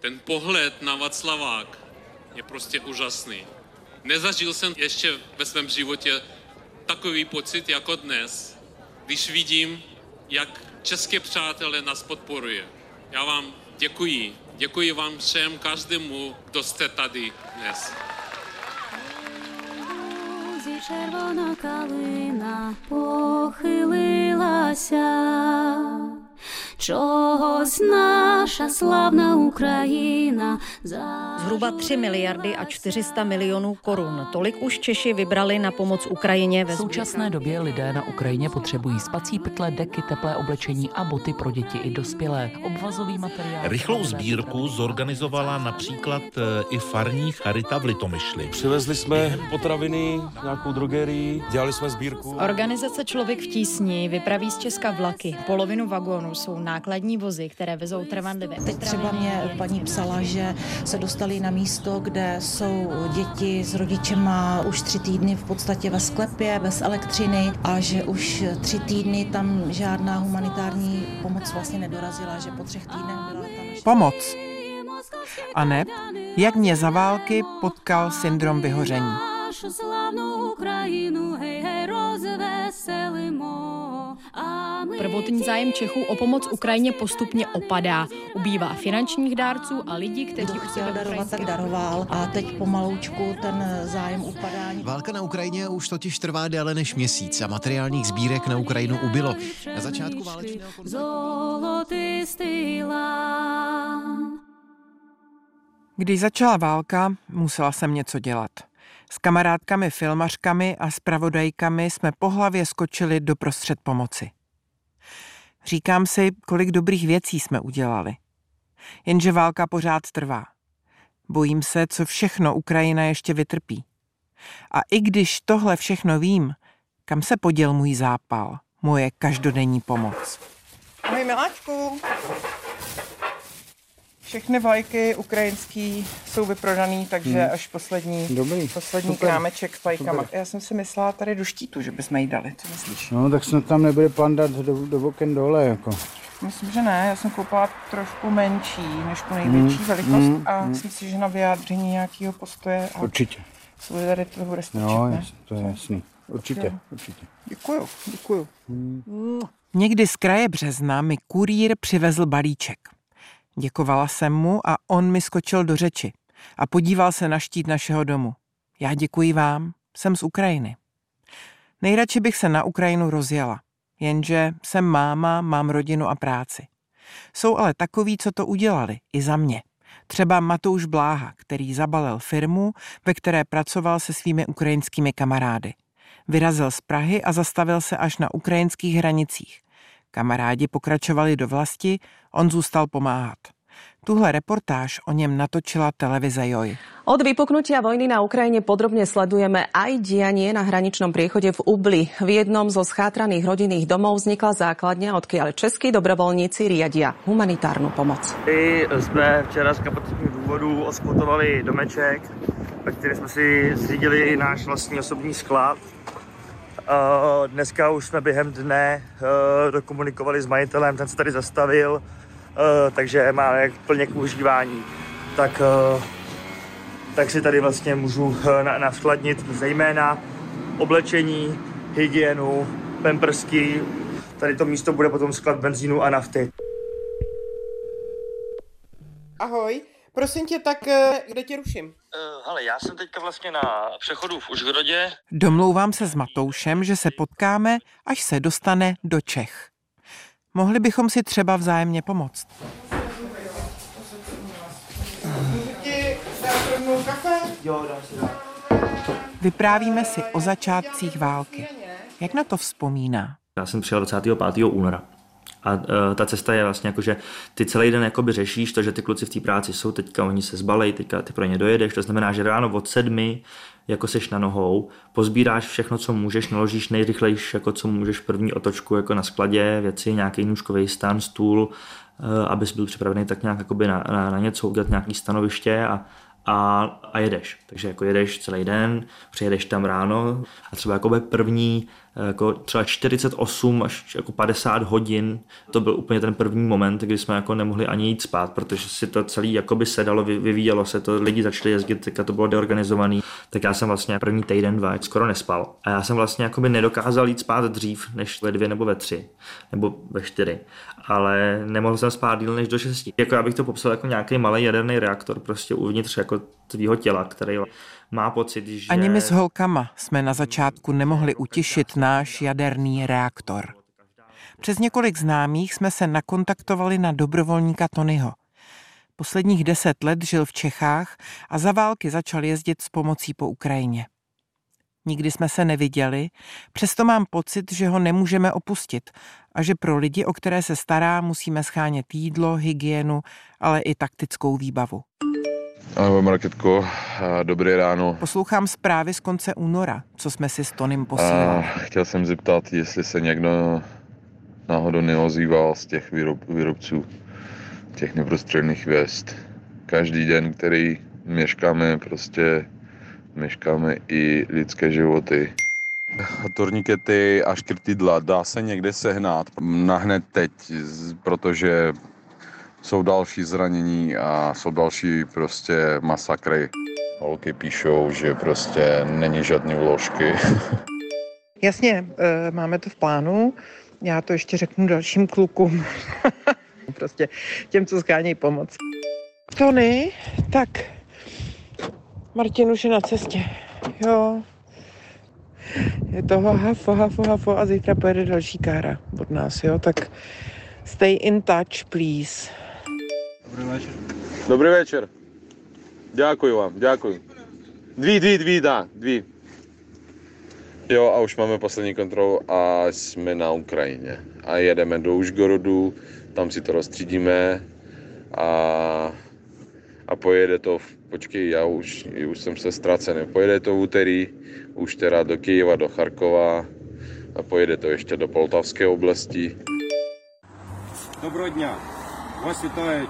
Ten pohled na Václavák je prostě úžasný. Nezažil jsem ještě ve svém životě takový pocit jako dnes, když vidím, jak české přátelé nás podporuje. Já vám děkuji. Děkuji vám všem, každému, kdo jste tady dnes. Лузі червона калина похилилася, Чогось наша славна Україна Zhruba 3 miliardy a 400 milionů korun. Tolik už Češi vybrali na pomoc Ukrajině ve V současné době lidé na Ukrajině potřebují spací pytle, deky, teplé oblečení a boty pro děti i dospělé. Obvazový materiál. Rychlou sbírku zorganizovala například eh, i farní Charita v Litomyšli. Přivezli jsme potraviny, nějakou drogerii, dělali jsme sbírku. Organizace Člověk v tísni vypraví z Česka vlaky. Polovinu vagónů jsou nákladní vozy, které vezou trvanlivé Teď třeba mě paní psala, že se dostali na místo, kde jsou děti s rodičema už tři týdny v podstatě ve sklepě, bez elektřiny a že už tři týdny tam žádná humanitární pomoc vlastně nedorazila, že po třech týdnech byla tam ještě... Pomoc. A ne, jak mě za války potkal syndrom vyhoření. нашу славну Україну, гей, гей, розвеселимо. Prvotní zájem Čechů o pomoc Ukrajině postupně opadá. Ubývá finančních dárců a lidí, kteří Kdo chtěl darovat, tak daroval a teď pomaloučku ten eh, zájem upadá. Válka na Ukrajině už totiž trvá déle než měsíc a materiálních sbírek na Ukrajinu ubylo. Na začátku válečného Když začala válka, musela jsem něco dělat. S kamarádkami filmařkami a spravodajkami jsme po hlavě skočili do prostřed pomoci. Říkám si, kolik dobrých věcí jsme udělali. Jenže válka pořád trvá. Bojím se, co všechno Ukrajina ještě vytrpí. A i když tohle všechno vím, kam se poděl můj zápal, moje každodenní pomoc. Ahoj miláčku. Všechny vlajky ukrajinský jsou vyprodaný, takže Hmm. až poslední, Dobrý, poslední super, krámeček s vlajkama. super. Já jsem si myslela tady do štítu, že bychom jí dali. Co myslíš? No, tak snad tam nebude plán dát do, do oken dole, jako. Myslím, že ne. Já jsem koupila trošku menší než tu největší Mm, velikost mm, a mm. myslím si, že na vyjádření nějakého postoje a Určitě. solidarity to bude stačit, No, ne? to je jasný. Určitě, Jo. určitě. Děkuju, děkuju. Někdy z kraje března mi kurýr přivezl balíček. Děkovala jsem mu a on mi skočil do řeči a podíval se na štít našeho domu. Já děkuji vám, jsem z Ukrajiny. Nejradši bych se na Ukrajinu rozjela, jenže jsem máma, mám rodinu a práci. Jsou ale takoví, co to udělali, i za mě. Třeba Matouš Bláha, který zabalil firmu, ve které pracoval se svými ukrajinskými kamarády. Vyrazil z Prahy a zastavil se až na ukrajinských hranicích. Kamarádi pokračovali do vlasti, on zůstal pomáhat. Tuhle reportáž o něm natočila televize Joj. Od vypuknutia vojny na Ukrajine podrobne sledujeme aj dianie na hraničnom priechode v Ubli. V jednom zo schátraných rodinných domov vznikla základňa, odkiaľ českí dobrovoľníci riadia humanitárnu pomoc. My jsme včera z kapacitních důvodů oskvotovali domeček, ve kterém jsme si zřídili i náš vlastní osobní sklad. Dneska už jsme během dne eh, dokomunikovali s majitelem, ten se tady zastavil, eh, takže máme plně k užívání. Tak, eh, tak si tady vlastně můžu na- naskladnit zejména oblečení, hygienu, pemprsky. Tady to místo bude potom sklad benzínu a nafty. Ahoj, prosím tě, tak eh, kde tě ruším? Uh, hele, já jsem teďka vlastně na přechodu v Užhrodě. Domlouvám se s Matoušem, že se potkáme, až se dostane do Čech. Mohli bychom si třeba vzájemně pomoct. Vyprávíme si o začátcích války. Jak na to vzpomíná? Já jsem přijel 25. února. A uh, ta cesta je vlastně jako, že ty celý den jakoby řešíš to, že ty kluci v té práci jsou, teďka oni se zbalej, teďka ty pro ně dojedeš, to znamená, že ráno od sedmi jako seš na nohou, pozbíráš všechno, co můžeš, naložíš nejrychlejší, jako co můžeš první otočku jako na skladě, věci, nějaký nůžkový stan, stůl, uh, abys byl připravený tak nějak jakoby na, na, na něco, udělat nějaký stanoviště a, a, a jedeš. Takže jako jedeš celý den, přijedeš tam ráno a třeba jakoby první jako třeba 48 až jako 50 hodin. To byl úplně ten první moment, kdy jsme jako nemohli ani jít spát, protože si to celý jakoby sedalo, vyvíjelo se to, lidi začali jezdit, tak to bylo deorganizovaný. Tak já jsem vlastně první týden, dva, skoro nespal. A já jsem vlastně jakoby nedokázal jít spát dřív, než ve dvě nebo ve tři, nebo ve čtyři. Ale nemohl jsem spát díl než do šesti. Jako já bych to popsal jako nějaký malý jaderný reaktor prostě uvnitř jako tvýho těla, který má pocit, že... Ani my s holkama jsme na začátku nemohli utišit náš jaderný reaktor. Přes několik známých jsme se nakontaktovali na dobrovolníka Tonyho. Posledních deset let žil v Čechách a za války začal jezdit s pomocí po Ukrajině. Nikdy jsme se neviděli, přesto mám pocit, že ho nemůžeme opustit a že pro lidi, o které se stará, musíme schánět jídlo, hygienu, ale i taktickou výbavu. Ahoj Marketko, dobré ráno. Poslouchám zprávy z konce února, co jsme si s Tonym posílali. chtěl jsem zeptat, jestli se někdo náhodou neozýval z těch výrob, výrobců těch neprostředných věst. Každý den, který měškáme, prostě měškáme i lidské životy. Tornikety a škrtidla dá se někde sehnat nahned teď, protože jsou další zranění a jsou další prostě masakry. Holky píšou, že prostě není žádný vložky. Jasně, eh, máme to v plánu. Já to ještě řeknu dalším klukům. prostě těm, co schánějí pomoc. Tony, tak Martin už je na cestě. Jo. Je toho hafo, hafo, hafo a zítra pojede další kára od nás, jo. Tak stay in touch, please. Dobrý večer. Dobrý večer. Děkuji vám, děkuji. Dví, dví, dví, dá, dví. Jo, a už máme poslední kontrolu a jsme na Ukrajině. A jedeme do Užgorodu, tam si to rozstřídíme a, a pojede to, v, počkej, já už, už jsem se ztracený, pojede to v úterý, už teda do Kyjeva, do Charkova a pojede to ještě do Poltavské oblasti. Dobrého dňa, vás vitají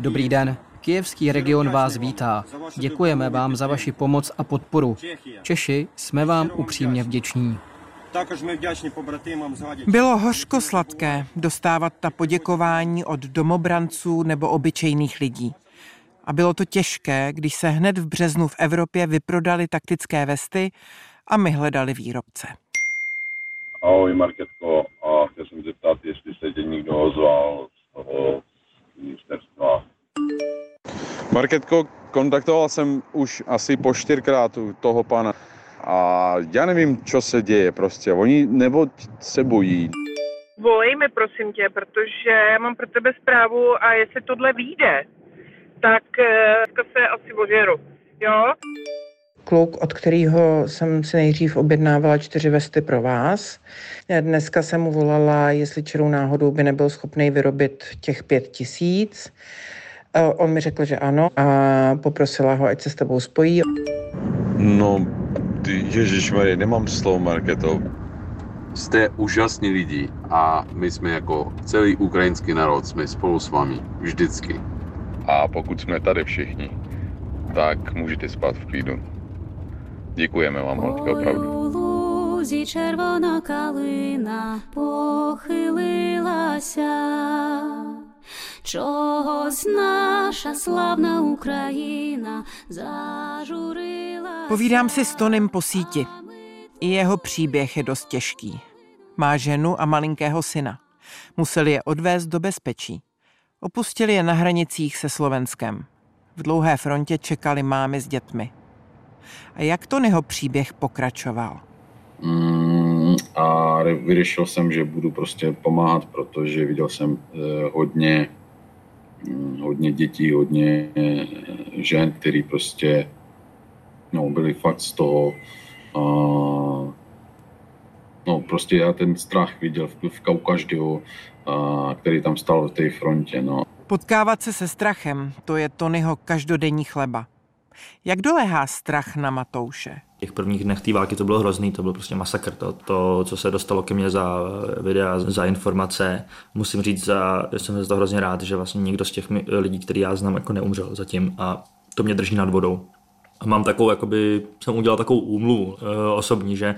Dobrý den. Kijevský region vás vítá. Děkujeme vám za vaši pomoc a podporu. Češi jsme vám upřímně vděční. Bylo hořko sladké dostávat ta poděkování od domobranců nebo obyčejných lidí. A bylo to těžké, když se hned v březnu v Evropě vyprodali taktické vesty a my hledali výrobce. Ahoj Marketko, a chtěl jsem zeptat, jestli se tě někdo ozval z toho ministerstva. Marketko, kontaktoval jsem už asi po čtyřkrát toho pana a já nevím, co se děje prostě. Oni nebo se bojí. Volej mi prosím tě, protože já mám pro tebe zprávu a jestli tohle vyjde, tak uh, se asi ožeru, jo? kluk, od kterého jsem si nejdřív objednávala čtyři vesty pro vás. Dneska jsem mu volala, jestli čirou náhodou by nebyl schopný vyrobit těch pět tisíc. Eh, on mi řekl, že ano a poprosila ho, ať se s tebou spojí. No, Ježíš Marie, nemám slovo, Marketo. Jste úžasní lidi a my jsme jako celý ukrajinský národ, jsme spolu s vámi, vždycky. A pokud jsme tady všichni, tak můžete spát v klidu. Děkujeme vám, holky, opravdu. лузі червона калина похилилася, чогось наша славна Україна зажурила. Povídám si s Tonym po síti. I jeho příběh je dost těžký. Má ženu a malinkého syna. Museli je odvést do bezpečí. Opustili je na hranicích se Slovenskem. V dlouhé frontě čekali mámy s dětmi. A jak Tonyho příběh pokračoval? Mm, a vyřešil jsem, že budu prostě pomáhat, protože viděl jsem eh, hodně, hm, hodně dětí, hodně eh, žen, který prostě no, byli fakt z toho a, no prostě já ten strach viděl v, v každého, který tam stál v té frontě. No. Potkávat se se strachem, to je Tonyho každodenní chleba. Jak doléhá strach na Matouše? Těch prvních dnech té války to bylo hrozný, to byl prostě masakr. To, to, co se dostalo ke mně za videa, za informace, musím říct, za, že jsem za to hrozně rád, že vlastně někdo z těch lidí, který já znám, jako neumřel zatím a to mě drží nad vodou. mám takovou, jakoby, jsem udělal takovou úmluvu e, osobní, že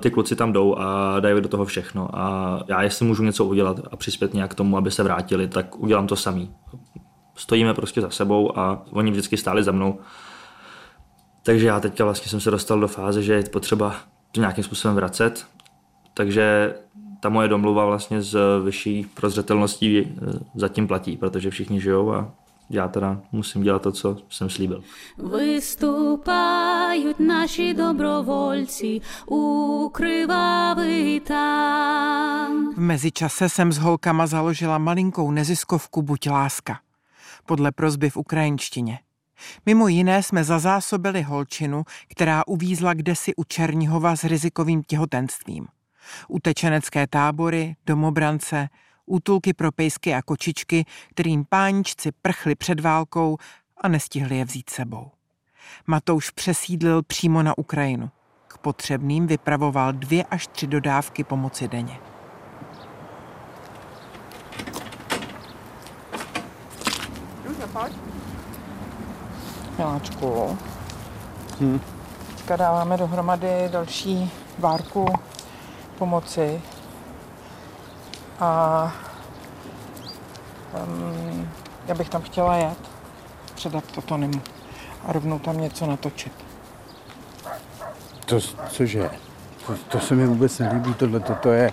ty kluci tam jdou a dají do toho všechno a já jestli můžu něco udělat a přispět nějak k tomu, aby se vrátili, tak udělám to samý. Stojíme prostě za sebou a oni vždycky stáli za mnou. Takže já teďka vlastně jsem se dostal do fáze, že je potřeba to nějakým způsobem vracet. Takže ta moje domluva vlastně s vyšší prozřetelností eh, zatím platí, protože všichni žijou a já teda musím dělat to, co jsem slíbil. Vystupají naši dobrovolci u tam. V mezičase jsem s holkama založila malinkou neziskovku Buď láska. Podle prozby v ukrajinštině. Mimo jiné jsme zazásobili holčinu, která uvízla kdesi u Černihova s rizikovým těhotenstvím. Utečenecké tábory, domobrance, útulky pro pejsky a kočičky, kterým páničci prchli před válkou a nestihli je vzít sebou. Matouš přesídlil přímo na Ukrajinu. K potřebným vypravoval dvě až tři dodávky pomoci denně. Miláčku, Hm. teďka dáváme dohromady další várku pomoci. A um, já bych tam chtěla jet, předat to Tonymu a rovnou tam něco natočit. To, cože? To, to se mi vůbec nelíbí, tohle to, to, je,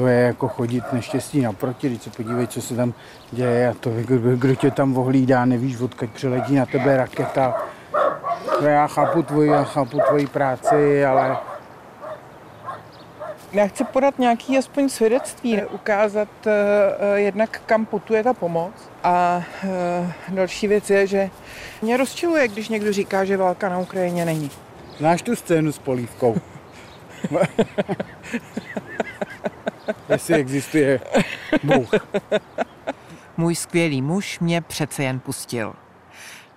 to je jako chodit neštěstí naproti, když se podívej, co se tam děje a to, kdo, kdo tě tam ohlídá, nevíš, odkud přiletí na tebe raketa. Já chápu tvoji, já chápu tvoji práci, ale Já chci podat nějaký aspoň svědectví, ukázat uh, jednak, kam putuje ta pomoc. A uh, další věc je, že mě rozčiluje, když někdo říká, že válka na Ukrajině není. znáš tu scénu s polívkou? Jestli existuje Bůh. Můj skvělý muž mě přece jen pustil.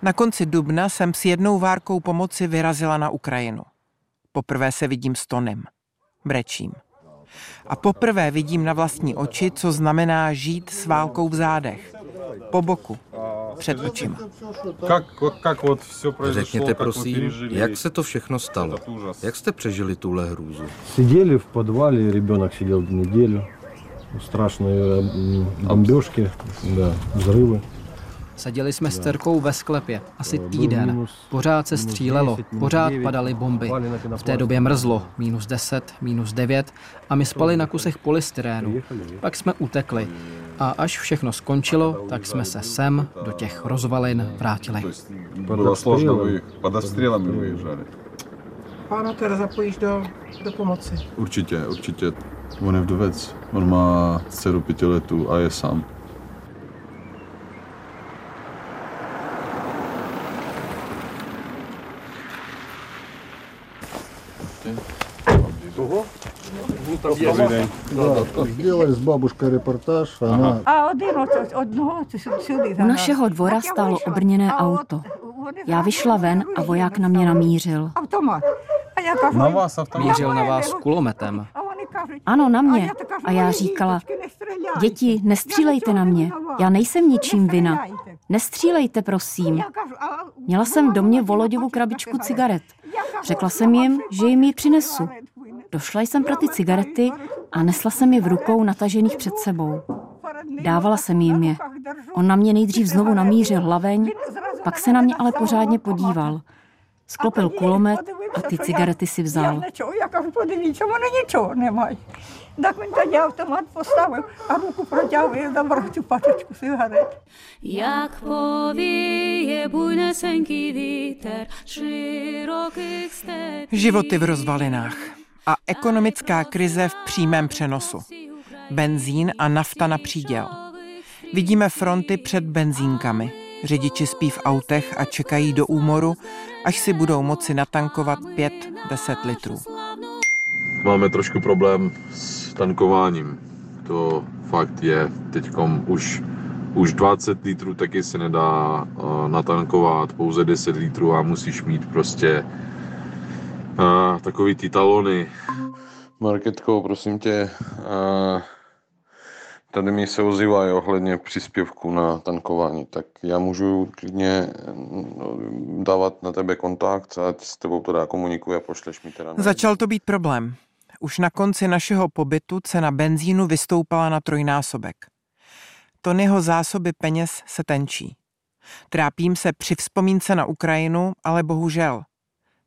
Na konci dubna jsem s jednou várkou pomoci vyrazila na Ukrajinu. Poprvé se vidím s Tonem. Brečím. A poprvé vidím na vlastní oči, co znamená žít s válkou v zádech. Po boku Před očima. Как, как вот все произошло, Řekněte как вы prosím, пережили jak se to všechno stalo? Jak jste přežili tuhle hrůzu? Сидели в подвале, ребенок сидел неделю. Страшные м, бомбежки, да, взрывы. Seděli jsme s Terkou ve sklepě asi týden. Pořád se střílelo, pořád padaly bomby. V té době mrzlo, minus 10, minus 9 a my spali na kusech polystyrénu. Pak jsme utekli a až všechno skončilo, tak jsme se sem do těch rozvalin vrátili. Bylo pod střílami vyjížděli. Pána teda zapojíš do, do pomoci. Určitě, určitě. On je vdovec, on má dceru pětiletu a je sám. Добрый день. Да, сделали с бабушкой репортаж, она А один от одного це сю- сюди. U našeho dvora stálo obrněné auto. Já vyšla ven a voják na mě namířil. Автомат. А я кажу, Na vás Mířil na vás kulometem. а вони кажуть, Ano, na mě. A já říkala, děti, nestřílejte na mě. Já nejsem ničím vina. Nestřílejte, prosím. Měla jsem v domě Voloděvu krabičku cigaret. Řekla jsem jim, že jim ji přinesu. Došla jsem pro ty cigarety a nesla jsem je v rukou natažených před sebou. Dávala jsem jim je. On na mě nejdřív znovu namířil hlaveň, pak se na mě ale pořádně podíval. Sklopil kulomet a ty cigarety si vzal. Tak mi automat postavil a ruku a tu cigaret. Jak povíje bujnesenký víter širokých stepí. Životy v rozvalinách a ekonomická krize v přímém přenosu. Benzín a nafta na příděl. Vidíme fronty před benzínkami. Řidiči spí v autech a čekají do úmoru, až si budou moci natankovat 5-10 litrů. Máme trošku problém s tankováním. To fakt je teďkom už, už 20 litrů taky se nedá uh, natankovat, pouze 10 litrů a musíš mít prostě uh, takový ty talony. Marketko, prosím tě, uh, Tady mi se ozývají ohledně příspěvku na tankování, tak já můžu klidně no, dávat na tebe kontakt a s tebou teda komunikuji a pošleš mi teda. Začal to být problém. Už na konci našeho pobytu cena benzínu vystoupala na trojnásobek. Tonyho zásoby peněz se tenčí. Trápím se při vzpomínce na Ukrajinu, ale bohužel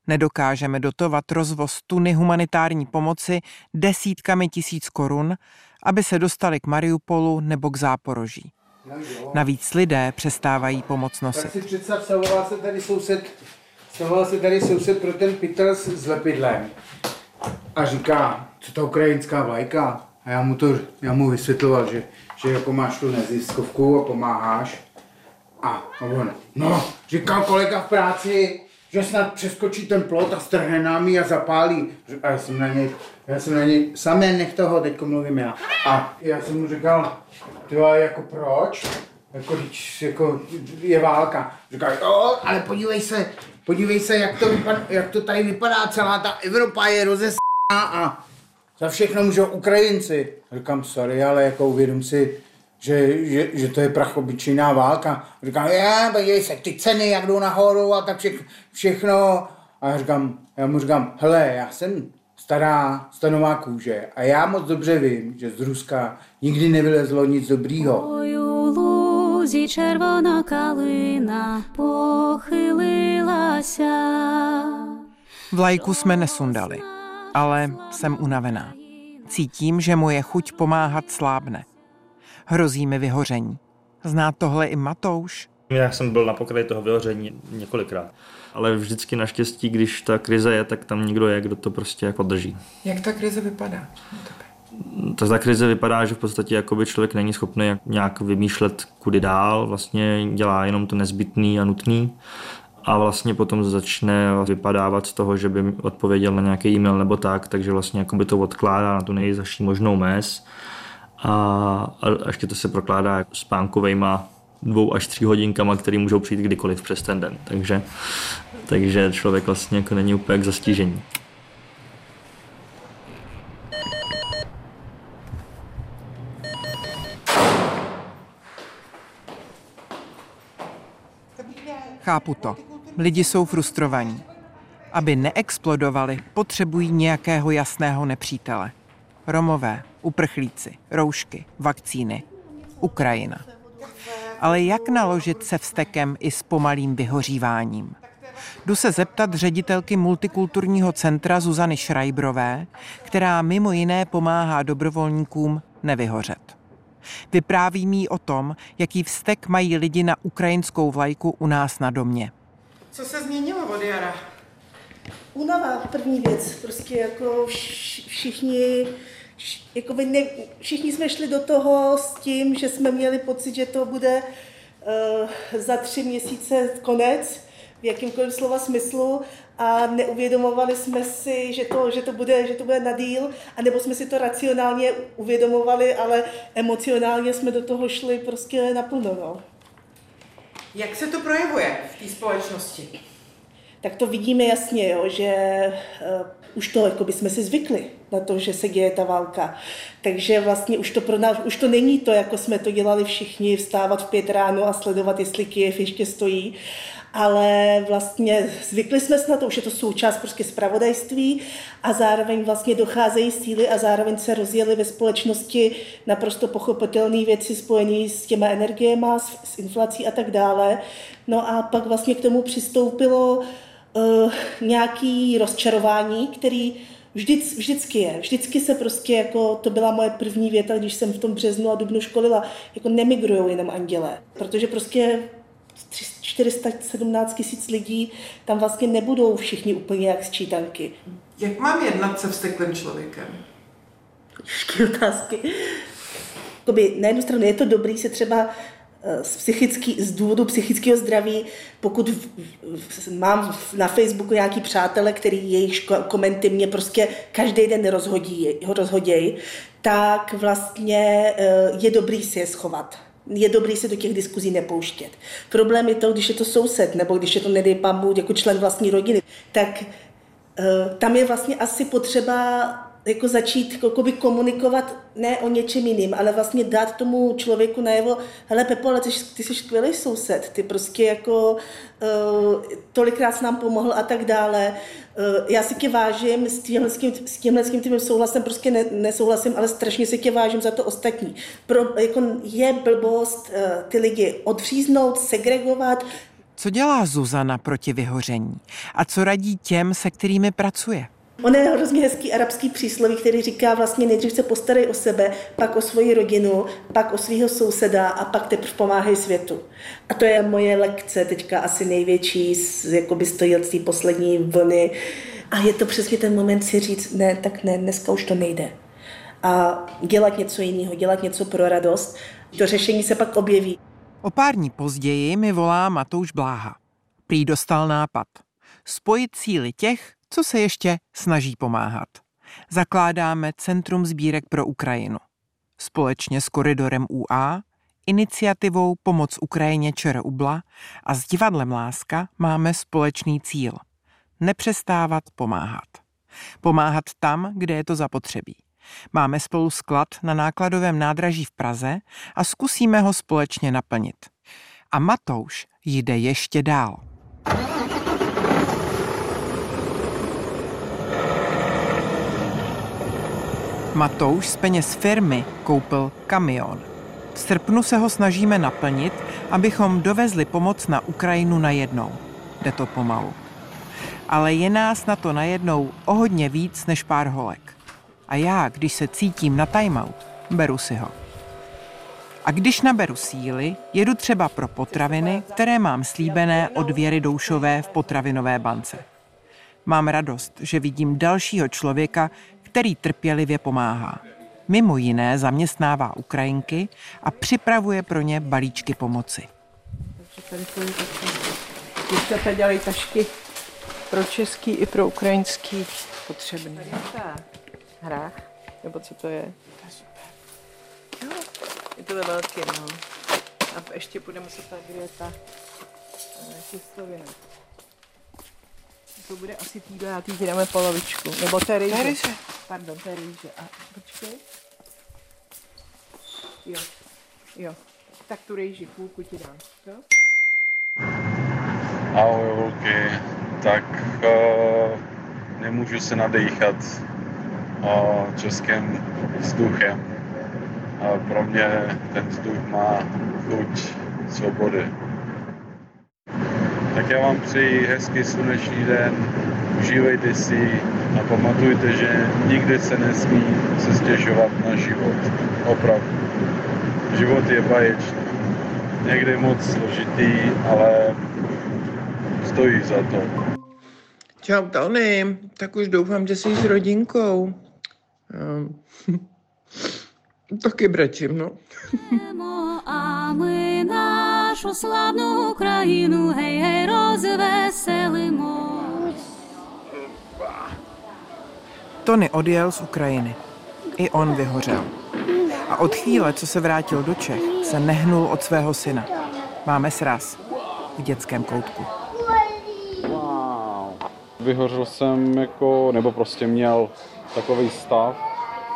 nedokážeme dotovat rozvoz tuny humanitární pomoci desítkami tisíc korun, aby se dostali k Mariupolu nebo k Záporoží. Navíc lidé přestávají pomoc nosit. Tak si představ, stavoval se tady soused, stavoval se tady soused pro ten pytel s, s lepidlem. A říká, co ta ukrajinská vlajka? A já mu to, já mu vysvětloval, že, že jako máš tu neziskovku a pomáháš. A on, no, říkal kolega v práci, že snad přeskočí ten plot a strhne námi a zapálí. A já jsem na něj, já jsem na něj, samé nech toho, teďko mluvím já. A já jsem mu říkal, ty jako proč? Jako, jako je válka. Říkal, jo, ale podívej se, podívej se, jak to, vypadá, jak to tady vypadá, celá ta Evropa je rozesná a za všechno můžou Ukrajinci. Říkám, sorry, ale jako uvědom si, že, že, že to je prachobyčejná válka. Říkám, je, podívej se, ty ceny, jak jdou nahoru a tak vše, všechno. A já říkám, já mu říkám, hele, já jsem stará stanová kůže a já moc dobře vím, že z Ruska nikdy nevylezlo nic dobrýho. лузі червона калина Vlajku jsme nesundali, ale jsem unavená. Cítím, že moje chuť pomáhat slábne. Hrozí mi vyhoření. Zná tohle i Matouš? Já jsem byl na pokraji toho vyhoření několikrát. Ale vždycky naštěstí, když ta krize je, tak tam někdo je, kdo to prostě jako drží. Jak ta krize vypadá? Ta, ta krize vypadá, že v podstatě jakoby člověk není schopný nějak vymýšlet kudy dál, vlastně dělá jenom to nezbytný a nutný a vlastně potom začne vypadávat z toho, že by odpověděl na nějaký e-mail nebo tak, takže vlastně jakoby to odkládá na tu nejzaší možnou mez a, a ještě to se prokládá spánkovejma dvou až tři hodinkama, které můžou přijít kdykoliv přes ten den. Takže, takže člověk vlastně jako není úplně k zastížení. Chápu to. Lidi jsou frustrovaní. Aby neexplodovali, potřebují nějakého jasného nepřítele. Romové, uprchlíci, roušky, vakcíny, Ukrajina. Ale jak naložit se vztekem i s pomalým vyhoříváním? Jdu se zeptat ředitelky multikulturního centra Zuzany Šrajbrové, která mimo jiné pomáhá dobrovolníkům nevyhořet. Vypráví mi o tom, jaký vztek mají lidi na ukrajinskou vlajku u nás na domě. Co se změnilo od jara? Únava, první věc. Prostě jako všichni jako by ne, všichni jsme šli do toho s tím, že jsme měli pocit, že to bude uh, za tři měsíce konec, v jakýmkoliv slova smyslu a neuvědomovali jsme si, že to, že to, bude, že to bude na díl, anebo jsme si to racionálně uvědomovali, ale emocionálně jsme do toho šli prostě naplno. No. Jak se to projevuje v té společnosti? Tak to vidíme jasně, jo, že uh, už to jako by jsme si zvykli na to, že se děje ta válka. Takže vlastně už to pro nás, už to není to, jako jsme to dělali všichni, vstávat v pět ráno a sledovat, jestli Kyjev ještě stojí, ale vlastně zvykli jsme se na to, už je to součást prostě zpravodajství a zároveň vlastně docházejí síly a zároveň se rozjeli ve společnosti naprosto pochopitelné věci spojené s těma energiemi, s, s inflací a tak dále. No a pak vlastně k tomu přistoupilo uh, nějaký rozčarování, který Vždyc, vždycky je. Vždycky se prostě jako, to byla moje první věta, když jsem v tom březnu a dubnu školila, jako nemigrují jenom anděle. Protože prostě 417 tisíc lidí, tam vlastně nebudou všichni úplně jak sčítanky. Jak mám jednat se vzteklým člověkem? Těžké otázky. Jakoby, na jednu stranu je to dobrý se třeba Eh, z, psychický, z důvodu psychického zdraví, pokud v, v, mám na Facebooku nějaký přátele, který jejich komenty mě prostě každý den rozhodí, rozhoděj, tak vlastně eh, je dobrý si je schovat. Je dobrý se do těch diskuzí nepouštět. Problém je to, když je to soused, nebo když je to, nedej pambu, jako člen vlastní rodiny, tak eh, tam je vlastně asi potřeba jako začít jakoby komunikovat ne o něčem jiným, ale vlastně dát tomu člověku najevo, hele Pepo, ale ty, ty jsi skvělý soused, ty prostě jako uh, tolikrát nám pomohl a tak dále. Uh, já si tě vážím, s tímhle, s tímhle s tím souhlasem prostě ne, nesouhlasím, ale strašně si tě vážím za to ostatní. Pro, jako je blbost uh, ty lidi odříznout, segregovat, co dělá Zuzana proti vyhoření? A co radí těm, se kterými pracuje? On je hrozně hezký arabský přísloví, který říká vlastně nejdřív se postarej o sebe, pak o svoji rodinu, pak o svého souseda a pak teprve pomáhej světu. A to je moje lekce teďka asi největší, jakoby stojí z té poslední vlny. A je to přesně ten moment si říct, ne, tak ne, dneska už to nejde. A dělat něco jiného, dělat něco pro radost. To řešení se pak objeví. O pár dní později mi volá Matouš Bláha. Prý dostal nápad. Spojit síly těch, co se ještě snaží pomáhat. Zakládáme Centrum sbírek pro Ukrajinu. Společně s koridorem UA, iniciativou Pomoc Ukrajině ČR Ubla a s divadlem Láska máme společný cíl. Nepřestávat pomáhat. Pomáhat tam, kde je to zapotřebí. Máme spolu sklad na nákladovém nádraží v Praze a zkusíme ho společně naplnit. A Matouš jde ještě dál. Matouš z peněz firmy koupil kamion. V srpnu se ho snažíme naplnit, abychom dovezli pomoc na Ukrajinu najednou. Jde to pomalu. Ale je nás na to najednou o hodně víc než pár holek. A já, když se cítím na timeout, beru si ho. A když naberu síly, jedu třeba pro potraviny, které mám slíbené od Věry Doušové v potravinové bance. Mám radost, že vidím dalšího člověka, který trpělivě pomáhá. Mimo jiné zaměstnává Ukrajinky a připravuje pro ně balíčky pomoci. Děvčata dělají tašky pro český i pro ukrajinský potřebný. Hrách? Nebo co to je? To je super. Jo, je to ve velkém, no. A ještě budeme muset ta těstovina. To bude asi týhle, a týdě dáme polovičku. Nebo té rýže. rýže. Pardon, té rýže. A počkej. Jo. Jo. Tak tu rýži, půlku ti dám. Jo? Ahoj holky, tak uh, nemůžu se nadechat uh, českým vzduchem. A pro mě ten vzduch má chuť svobody. Tak já vám přeji hezký slunečný den, užívejte si a pamatujte, že nikdy se nesmí se stěžovat na život. Opravdu. Život je baječný. Někdy moc složitý, ale stojí za to. Čau Tony, tak už doufám, že jsi s rodinkou. Taky brečím, no А ми нашу славну Україну гей, гей, розвеселимо. Tony odjel z Ukrajiny. I on vyhořel. A od chvíle, co se vrátil do Čech, se nehnul od svého syna. Máme sraz v dětském koutku. Vyhořel jsem jako, nebo prostě měl takový stav,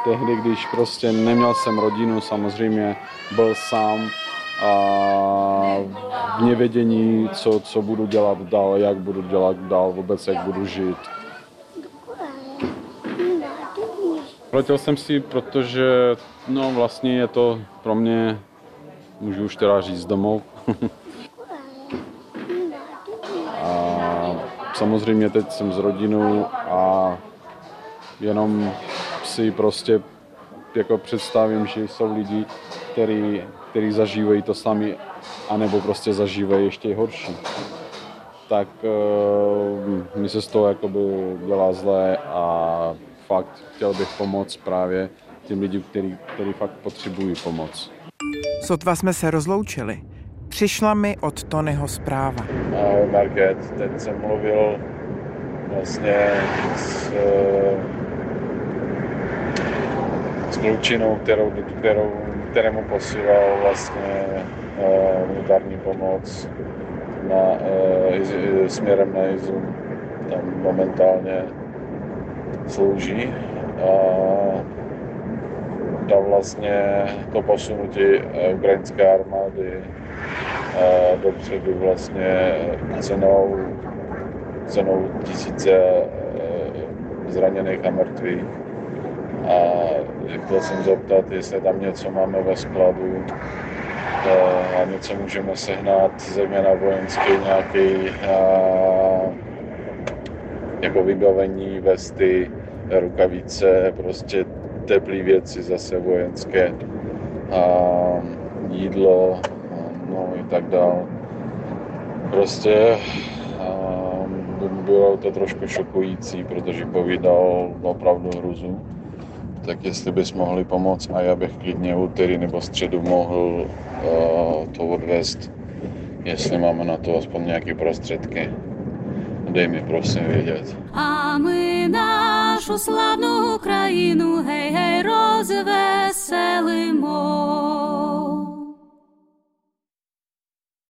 tehdy, když prostě neměl jsem rodinu, samozřejmě byl sám a v nevědění, co, co budu dělat dál, jak budu dělat dál, vůbec jak budu žít. Letěl jsem si, protože no vlastně je to pro mě, můžu už teda říct domov. a samozřejmě teď jsem s rodinou a jenom si prostě jako představím, že jsou lidi, který zažívají to sami, anebo prostě zažívají ještě horší. Tak uh, mi se z toho jakoby dělá zlé a fakt chtěl bych pomoct právě těm lidem, který, který fakt potřebují pomoc. Sotva jsme se rozloučili. Přišla mi od Tonyho zpráva. Ahoj Market, teď jsem mluvil vlastně s, s klučinou, kterou, kterou, kterému posílal vlastně uh, humanitární pomoc na, uh, směrem na Izum. Tam momentálně slouží tam vlastně to posunutí ukrajinské armády dopředu vlastně cenou, cenou tisíce zraněných a mrtvých. A chtěl jsem zeptat, jestli tam něco máme ve skladu a něco můžeme sehnat, zejména vojenský nějaký jako vybavení, vesty, rukavice, prostě teplé věci zase vojenské, a jídlo, no i tak dál. Prostě bylo to trošku šokující, protože povídal opravdu hruzu tak jestli bys mohli pomoct a já bych klidně úterý nebo středu mohl uh, to odvést, jestli máme na to aspoň nějaké prostředky. Dej mi prosím vědět. A my našu slavnou krajinu hej hej rozveselimo.